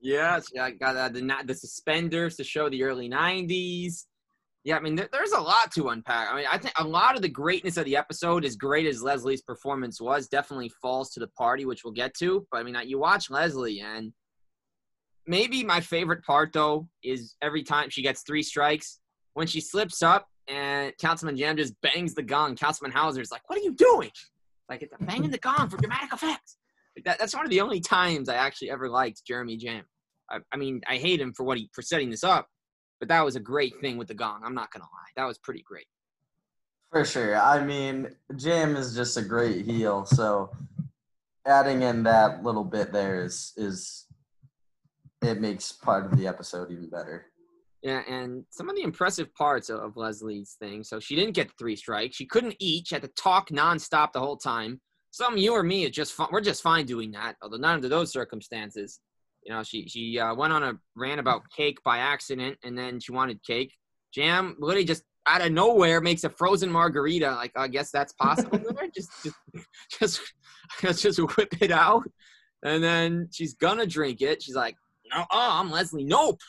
Speaker 1: Yes, [laughs] yeah, I got uh, the the suspenders to show the early '90s. Yeah, I mean, there, there's a lot to unpack. I mean, I think a lot of the greatness of the episode, as great as Leslie's performance was, definitely falls to the party, which we'll get to. But I mean, you watch Leslie, and maybe my favorite part though is every time she gets three strikes, when she slips up and Councilman Jamm just bangs the gong. Councilman Howser's like, "What are you doing?" Like, it's a banging the gong for dramatic effect. That, that's one of the only times I actually ever liked Jeremy Jamm. I, I mean, I hate him for what he for setting this up, but that was a great thing with the gong. I'm not gonna lie, that was pretty great.
Speaker 2: For sure. I mean, Jamm is just a great heel, so adding in that little bit there is is it makes part of the episode even better.
Speaker 1: Yeah, and some of the impressive parts of, Leslie's thing. So she didn't get the three strikes. She couldn't eat. She had to talk nonstop the whole time. Some you or me, it's just fun. We're just fine doing that. Although not under those circumstances. You know, she she uh, went on a rant about cake by accident, and then she wanted cake. Jamm literally just out of nowhere makes a frozen margarita. Like I guess that's possible. [laughs] just just just let's [laughs] just whip it out, and then she's gonna drink it. She's like, no, oh, I'm Leslie. Nope.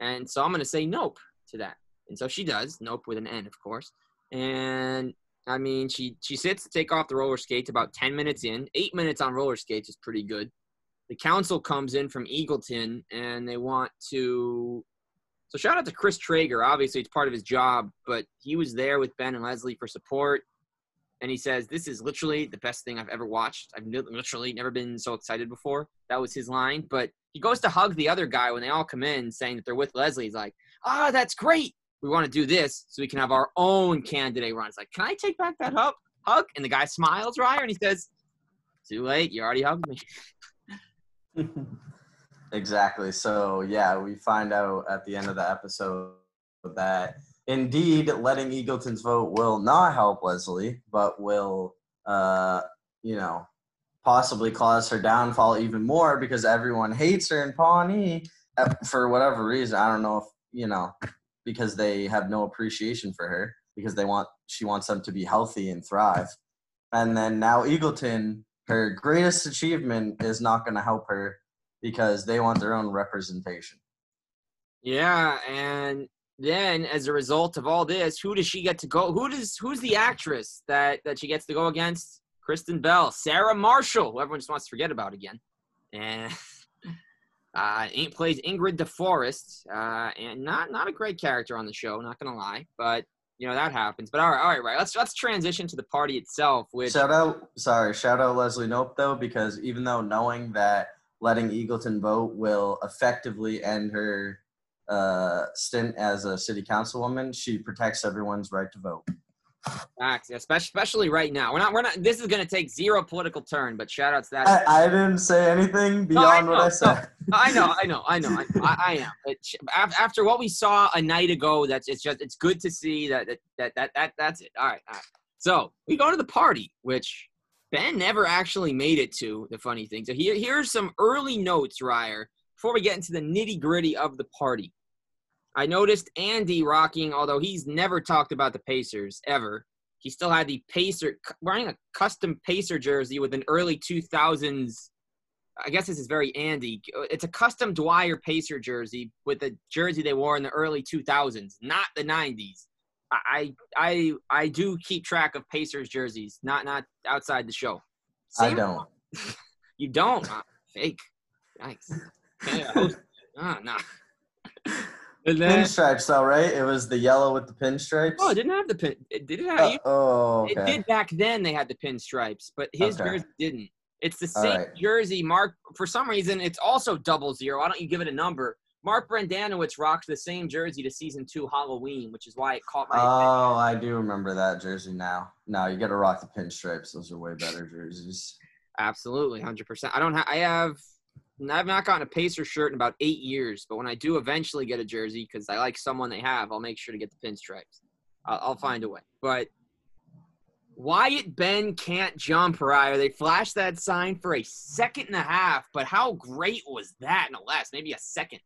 Speaker 1: And so I'm going to say nope to that. And so she does, nope with an N, of course. And I mean, she she sits to take off the roller skates about 10 minutes in. Eight minutes on roller skates is pretty good. The council comes in from Eagleton and they want to. So shout out to Chris Traeger. Obviously, it's part of his job, but he was there with Ben and Leslie for support. And he says, This is literally the best thing I've ever watched. I've literally never been so excited before. That was his line. But he goes to hug the other guy when they all come in saying that they're with Leslie. He's like, Ah, oh, that's great we want to do this so we can have our own candidate run. It's like, can I take back that hug? Hug? And the guy smiles, Ryer, and he says, too late. You already hugged
Speaker 2: me. [laughs] exactly. So, yeah, we find out at the end of the episode that indeed letting Eagleton's vote will not help Leslie, but will, uh, you know, possibly cause her downfall even more because everyone hates her in Pawnee uh, for whatever reason. I don't know if, you know, because they have no appreciation for her because they want she wants them to be healthy and thrive. And then now Eagleton, her greatest achievement is not going to help her because they want their own representation.
Speaker 1: Yeah, and then as a result of all this, who does she get to go? Who does who's the actress that that she gets to go against? Kristen Bell, Sarah Marshall, who everyone just wants to forget about again, and [laughs] uh, Ain't plays Ingrid DeForest, uh, and not not a great character on the show, not gonna lie, but you know that happens. But all right, all right, right. Let's let's transition to the party itself. Which
Speaker 2: shout out, sorry, shout out Leslie Knope though, because even though knowing that letting Eagleton vote will effectively end her uh, stint as a city councilwoman, she protects everyone's right to vote.
Speaker 1: Facts, especially right now. We're not. We're not. This is going to take zero political turn. But shout out to that.
Speaker 2: I, I didn't say anything beyond no, I what I said. [laughs]
Speaker 1: No, I know. I know. I know. I, I am. But after what we saw a night ago, that's it's just it's good to see that that that that, that that's it. All right. All right. So we go to the party, which Ben never actually made it to. The funny thing. So here here's some early notes, Ryer, before we get into the nitty gritty of the party. I noticed Andy rocking, although he's never talked about the Pacers ever. He still had the Pacer wearing a custom Pacer jersey with an early 2000s. I guess this is very Andy. It's a custom Dwyer Pacer jersey with the jersey they wore in the early 2000s, not the 90s. I I I do keep track of Pacers jerseys, not not outside the show.
Speaker 2: Same I don't. [laughs]
Speaker 1: you don't. Oh, fake. Nice. oh, no.
Speaker 2: And then, pinstripes, though, right? It was the yellow with the pinstripes.
Speaker 1: Oh, it didn't have the pin. It did have. Uh,
Speaker 2: oh, okay.
Speaker 1: It did back then. They had the pinstripes, but his okay. jersey didn't. It's the same right. jersey. Mark, for some reason, it's also double zero. Why don't you give it a number? Mark Brendanawicz rocked the same jersey to season two Halloween, which is why it caught my.
Speaker 2: Oh, attention. I do remember that jersey now. Now you got to rock the pinstripes. Those are way better jerseys.
Speaker 1: Absolutely, hundred percent. I don't have. I have I've not gotten a Pacer shirt in about eight years, but when I do eventually get a jersey, because I like someone they have, I'll make sure to get the pinstripes. I'll, I'll find a way. But Wyatt Ben can't jump, Ryer. They flashed that sign for a second and a half, but how great was that in the last? Maybe a second.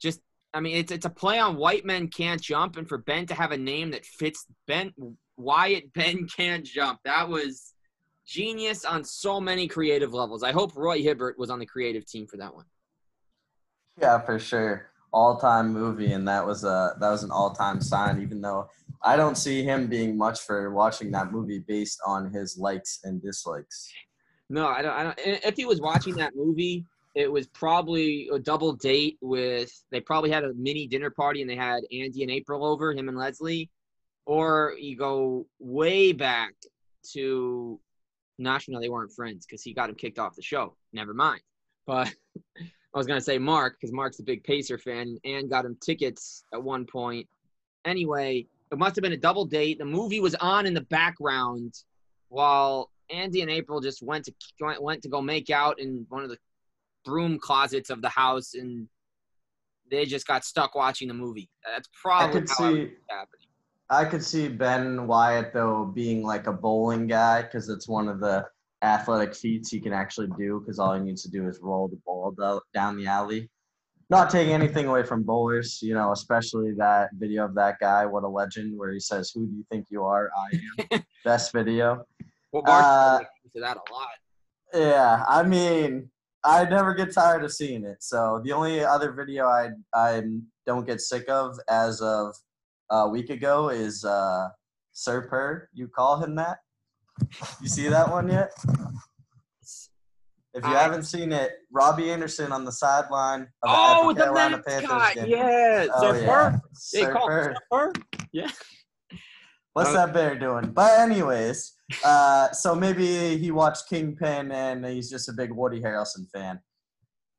Speaker 1: Just, I mean, it's it's a play on white men can't jump, and for Ben to have a name that fits Ben Wyatt Ben can't jump. That was genius on so many creative levels. I hope Roy Hibbert was on the creative team for that one.
Speaker 2: Yeah, for sure. All-time movie, and that was a that was an all-time sign. Even though I don't see him being much for watching that movie based on his likes and dislikes.
Speaker 1: No, I don't. I don't. If he was watching that movie, it was probably a double date with. They probably had a mini dinner party, and they had Andy and April over, him and Leslie, or you go way back to National, they weren't friends because he got him kicked off the show. Never mind. But [laughs] I was gonna say Mark because Mark's a big Pacer fan and got him tickets at one point. Anyway, it must have been a double date. The movie was on in the background while Andy and April just went to went to go make out in one of the broom closets of the house, and they just got stuck watching the movie. That's probably how see, it happening.
Speaker 2: I could see Ben Wyatt though being like a bowling guy because it's one of the athletic feats he can actually do because all he needs to do is roll the ball down the alley. Not taking anything away from bowlers, you know, especially that video of that guy, what a legend, where he says, "Who do you think you are? I am." [laughs] Best video.
Speaker 1: Well, Mark uh, to that a lot.
Speaker 2: Yeah, I mean, I never get tired of seeing it. So the only other video I I don't get sick of as of a week ago is uh, Sir Purr. You call him that? You see that one yet? If you
Speaker 1: I-
Speaker 2: haven't seen it, Robbie Anderson on the sideline. Of
Speaker 1: Oh,
Speaker 2: the
Speaker 1: the
Speaker 2: Carolina Panthers
Speaker 1: guy.
Speaker 2: game.
Speaker 1: Yeah.
Speaker 2: Oh,
Speaker 1: Sir
Speaker 2: yeah.
Speaker 1: Purr. They
Speaker 2: Sir
Speaker 1: call Sir Yeah.
Speaker 2: What's that bear doing? But anyways, uh, so maybe he watched Kingpin and he's just a big Woody Harrelson fan.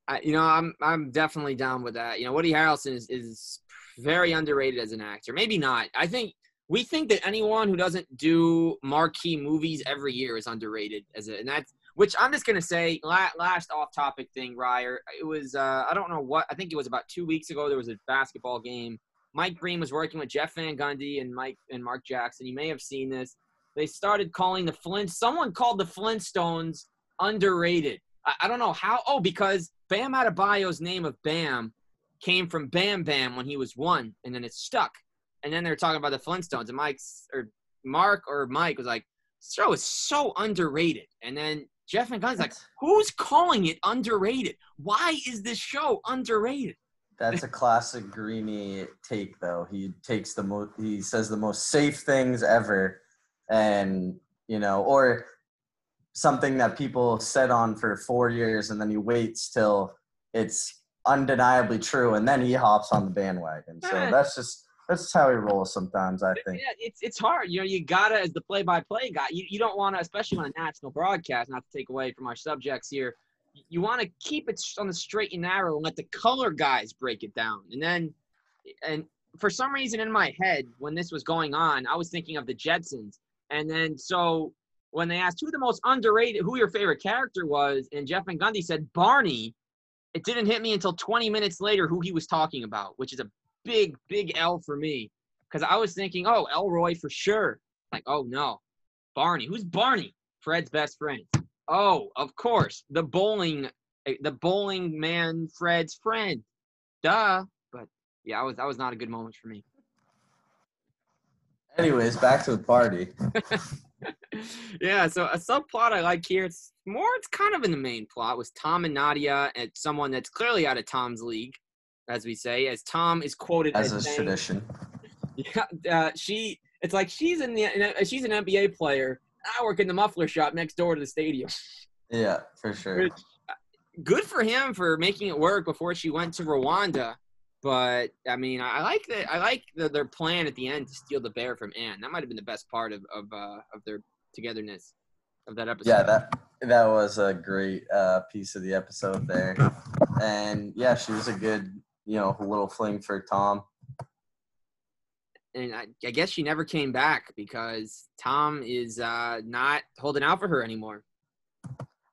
Speaker 1: I, you know, I'm I'm definitely down with that. You know, Woody Harrelson is, is very underrated as an actor. Maybe not. I think we think that anyone who doesn't do marquee movies every year is underrated as a, and that's which I'm just gonna say. Last off-topic thing, Ryer. It was uh, I don't know what I think it was about two weeks ago. There was a basketball game. Mike Green was working with Jeff Van Gundy and Mike and Mark Jackson. You may have seen this. They started calling the Flint. Someone called the Flintstones underrated. I, I don't know how. Oh, because Bam Adebayo's name of Bam came from Bam Bam when he was one, and then it stuck. And then they're talking about the Flintstones, and Mike's or Mark or Mike was like, "This show is so underrated." And then Jeff Van Gundy's like, "Who's calling it underrated? Why is this show underrated?"
Speaker 2: That's a classic Greeny take, though. He takes the most. He says the most safe things ever, and you know, or something that people set on for four years, and then he waits till it's undeniably true, and then he hops on the bandwagon. So that's just that's how he rolls sometimes. I think.
Speaker 1: Yeah, it's it's hard. You know, you gotta as the play-by-play guy. You, you don't want to, especially on a national broadcast. Not to take away from our subjects here, you want to keep it on the straight and narrow and let the color guys break it down. And then, and for some reason in my head, when this was going on, I was thinking of the Jetsons. And then so when they asked who the most underrated, who your favorite character was, and Jeff Van Gundy said Barney, it didn't hit me until 20 minutes later who he was talking about, which is a big, big L for me. Because I was thinking, oh, Elroy for sure. Like, oh no, Barney. Who's Barney? Fred's best friend. Oh, of course, the bowling, eh, the bowling man, Fred's friend. Duh. But yeah, I was that was not a good moment for me.
Speaker 2: Anyways, back to the party. [laughs]
Speaker 1: yeah, so a subplot I like here. It's more. It's kind of in the main plot was Tom and Nadia and someone that's clearly out of Tom's league, as we say, as Tom is quoted
Speaker 2: As
Speaker 1: as,
Speaker 2: is
Speaker 1: saying,
Speaker 2: tradition. [laughs]
Speaker 1: Yeah, uh, she. It's like she's in the. She's an NBA player. I work in the muffler shop next door to the stadium. [laughs]
Speaker 2: Yeah, for sure.
Speaker 1: Which, uh, good for him for making it work before she went to Rwanda. But I mean, I like that. I like the, their plan at the end to steal the bear from Anne. That might have been the best part of of uh, of their togetherness of that episode.
Speaker 2: Yeah, that that was a great uh, piece of the episode there, and yeah, she was a good, you know, little fling for Tom.
Speaker 1: and I, I guess she never came back because Tom is uh, not holding out for her anymore.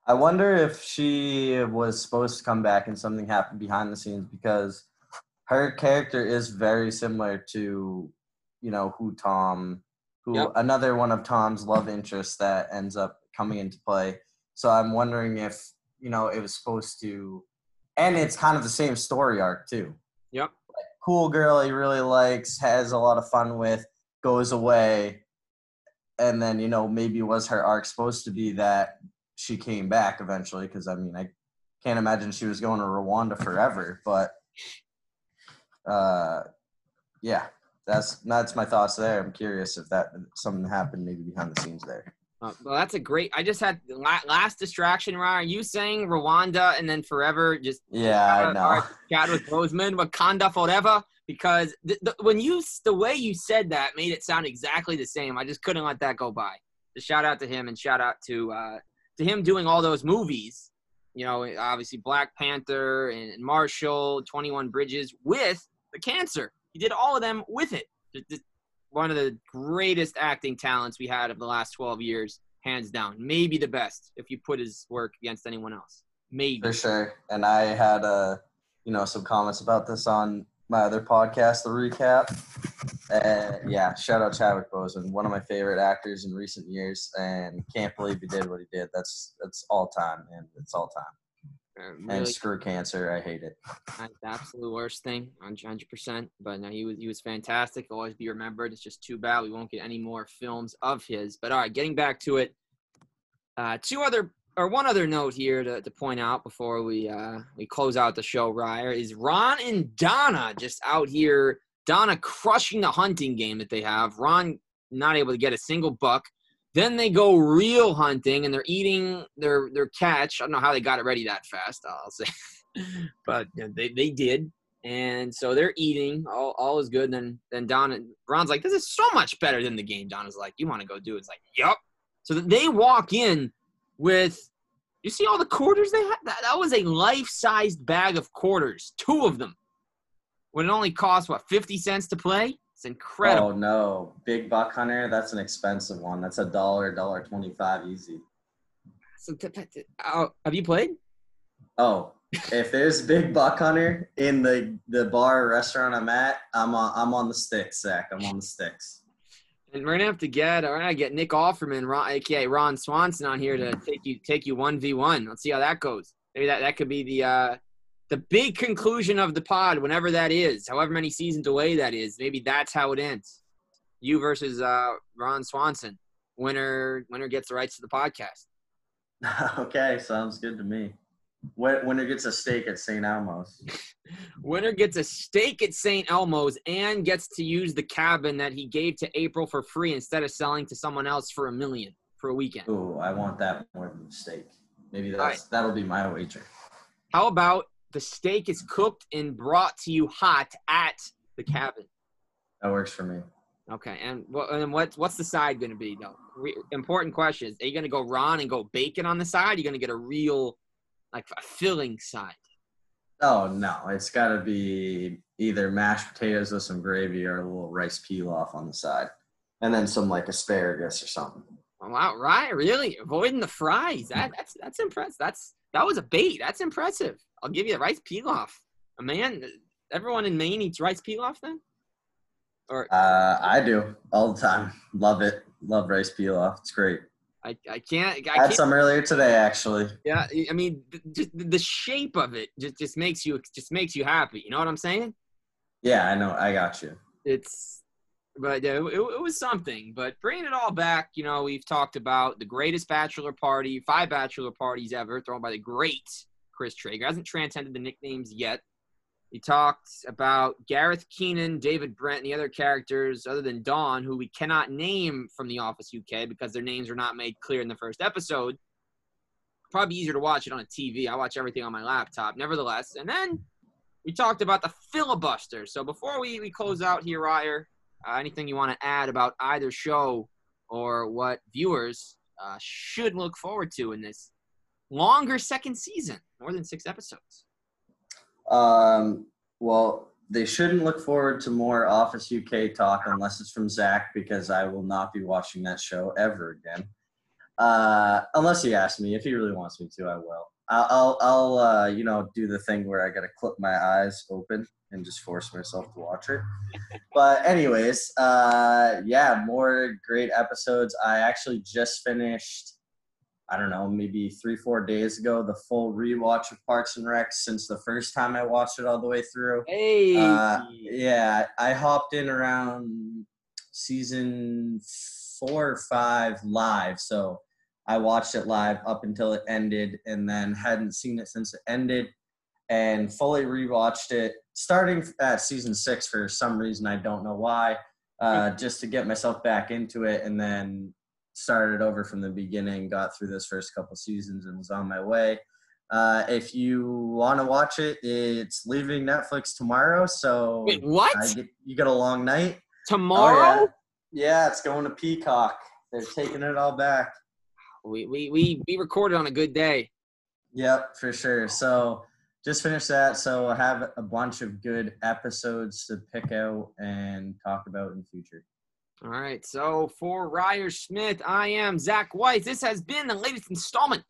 Speaker 2: I wonder if she was supposed to come back and something happened behind the scenes because her character is very similar to, you know, who Tom, who
Speaker 1: Yep.
Speaker 2: another one of Tom's love interests that ends up coming into play. So I'm wondering if, you know, it was supposed to, and it's kind of the same story arc too.
Speaker 1: Yep.
Speaker 2: Cool girl he really likes, has a lot of fun with, goes away, and then, you know, maybe was her arc supposed to be that she came back eventually because I mean I can't imagine she was going to Rwanda forever, but uh, yeah, that's that's my thoughts there. I'm curious if that something happened maybe behind the scenes there.
Speaker 1: Uh, well, that's a great. I just had la- last distraction. Ryan, you saying Rwanda and then forever just
Speaker 2: Yeah, I
Speaker 1: uh,
Speaker 2: know.
Speaker 1: all right, Chadwick [laughs] Boseman, Wakanda forever? Because the, the, when you the way you said that made it sound exactly the same. I just couldn't let that go by. So shout out to him and shout out to uh, to him doing all those movies. You know, obviously Black Panther and Marshall, Twenty One Bridges with the cancer. He did all of them with it. One of the greatest acting talents we had of the last 12 years, hands down. Maybe the best if you put his work against anyone else. Maybe.
Speaker 2: For sure. And I had uh, you know, some comments about this on my other podcast, The Recap. And yeah, shout out Chadwick Boseman, one of my favorite actors in recent years, and can't believe he did what he did. That's that's all time, and It's all time. And
Speaker 1: really,
Speaker 2: screw cancer, I hate it.
Speaker 1: that's the absolute worst thing, 100%. But no, he was he was fantastic. He'll always be remembered. It's just too bad we won't get any more films of his. But all right, getting back to it. Uh, two other or one other note here to, to point out before we uh, we close out the show, Ryer, is Ron and Donna just out here. Donna crushing the hunting game that they have. Ron not able to get a single buck. Then they go real hunting and they're eating their their catch. I don't know how they got it ready that fast. [laughs] I'll say, but you know, they they did. And so they're eating. All, all is good. And then then Don and Ron's like, this is so much better than the game. Don is like, you want to go do it? It's like, yep. So they walk in with, you see all the quarters they had? That, that was a life-sized bag of quarters, two of them. When it only cost what fifty cents to play. It's incredible.
Speaker 2: Oh no, big buck hunter. That's an expensive one. That's a dollar, dollar twenty-five easy.
Speaker 1: So, t- t- uh, have you played?
Speaker 2: Oh, if there's big buck hunter in the the bar or restaurant I'm at, I'm on I'm on the sticks, Zach. I'm on the sticks.
Speaker 1: And we're gonna have to get we're gonna get Nick Offerman, Ron, aka Ron Swanson, on here to take you take you one v one. Let's see how that goes. Maybe that that could be the uh, the big conclusion of the pod, whenever that is, however many seasons away that is. Maybe that's how it ends. You versus uh, Ron Swanson. Winner winner gets the rights to the podcast. [laughs]
Speaker 2: okay, sounds good to me. Win- Winner gets a steak at St. Elmo's. [laughs]
Speaker 1: Winner gets a steak at St. Elmo's and gets to use the cabin that he gave to April for free instead of selling to someone else for a million for a weekend.
Speaker 2: Ooh, I want that more than the steak. Maybe that's
Speaker 1: right.
Speaker 2: that'll be my wager.
Speaker 1: How about the steak is cooked and brought to you hot at the cabin?
Speaker 2: That works for me.
Speaker 1: Okay, and what and what's what's the side going to be though? Re- important questions. Are you going to go Ron and go bacon on the side? Are you going to get a real like a filling side?
Speaker 2: Oh no, it's got to be either mashed potatoes with some gravy or a little rice pilaf on the side, and then some like asparagus or something.
Speaker 1: Wow, right? Really avoiding the fries? That that's that's impressive. That's that was a bait. That's impressive. I'll give you a rice pilaf. A man, everyone in Maine eats rice pilaf then, or
Speaker 2: Uh, I do all the time. Love it. Love rice pilaf. It's great.
Speaker 1: I, I can't. I
Speaker 2: I had
Speaker 1: can't
Speaker 2: some earlier today, actually.
Speaker 1: yeah, I mean, just the shape of it just just makes you just makes you happy. You know what I'm saying?
Speaker 2: Yeah, I know. I got you.
Speaker 1: it's but uh, it, it was something but bringing it all back you know we've talked about the greatest bachelor party five bachelor parties ever thrown by the great chris traeger. Hasn't transcended the nicknames yet. He talked about gareth keenan david brent and the other characters other than dawn who we cannot name from the office uk because their names were not made clear in the first episode. Probably easier to watch it on a tv i watch everything on my laptop nevertheless. And then we talked about the filibuster. So before we, we close out here, Ryer, uh, anything you want to add about either show or what viewers uh, should look forward to in this longer second season, more than six episodes?
Speaker 2: Um, well, they shouldn't look forward to more Office UK talk unless it's from Zach because I will not be watching that show ever again. Uh, unless he asks me. If he really wants me to, I will. I'll, I'll, uh, you know, do the thing where I gotta clip my eyes open and just force myself to watch it. But anyways, uh, yeah, more great episodes. I actually just finished. I don't know, maybe three, four days ago, the full rewatch of Parks and Rec since the first time I watched it all the way through.
Speaker 1: Hey,
Speaker 2: Uh, yeah, I hopped in around season four or five live. So I watched it live up until it ended and then hadn't seen it since it ended and fully rewatched it starting at season six for some reason. I don't know why, uh, just to get myself back into it and then started over from the beginning, got through this first couple seasons and was on my way. Uh, if you want to watch it, it's leaving Netflix tomorrow. So
Speaker 1: Wait, what?
Speaker 2: I get, you got a long night.
Speaker 1: Tomorrow?
Speaker 2: Oh, yeah. it's going to Peacock. They're taking it all back.
Speaker 1: we, we, we, we recorded on a good day.
Speaker 2: Yep, for sure. So just finished that. So I have a bunch of good episodes to pick out and talk about in the future.
Speaker 1: All right. So for Ryer Smith, I am Zach Weiss. This has been the latest installment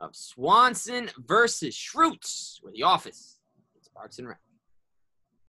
Speaker 1: of Swanson versus Schrutes, where the office is Parks and Rec.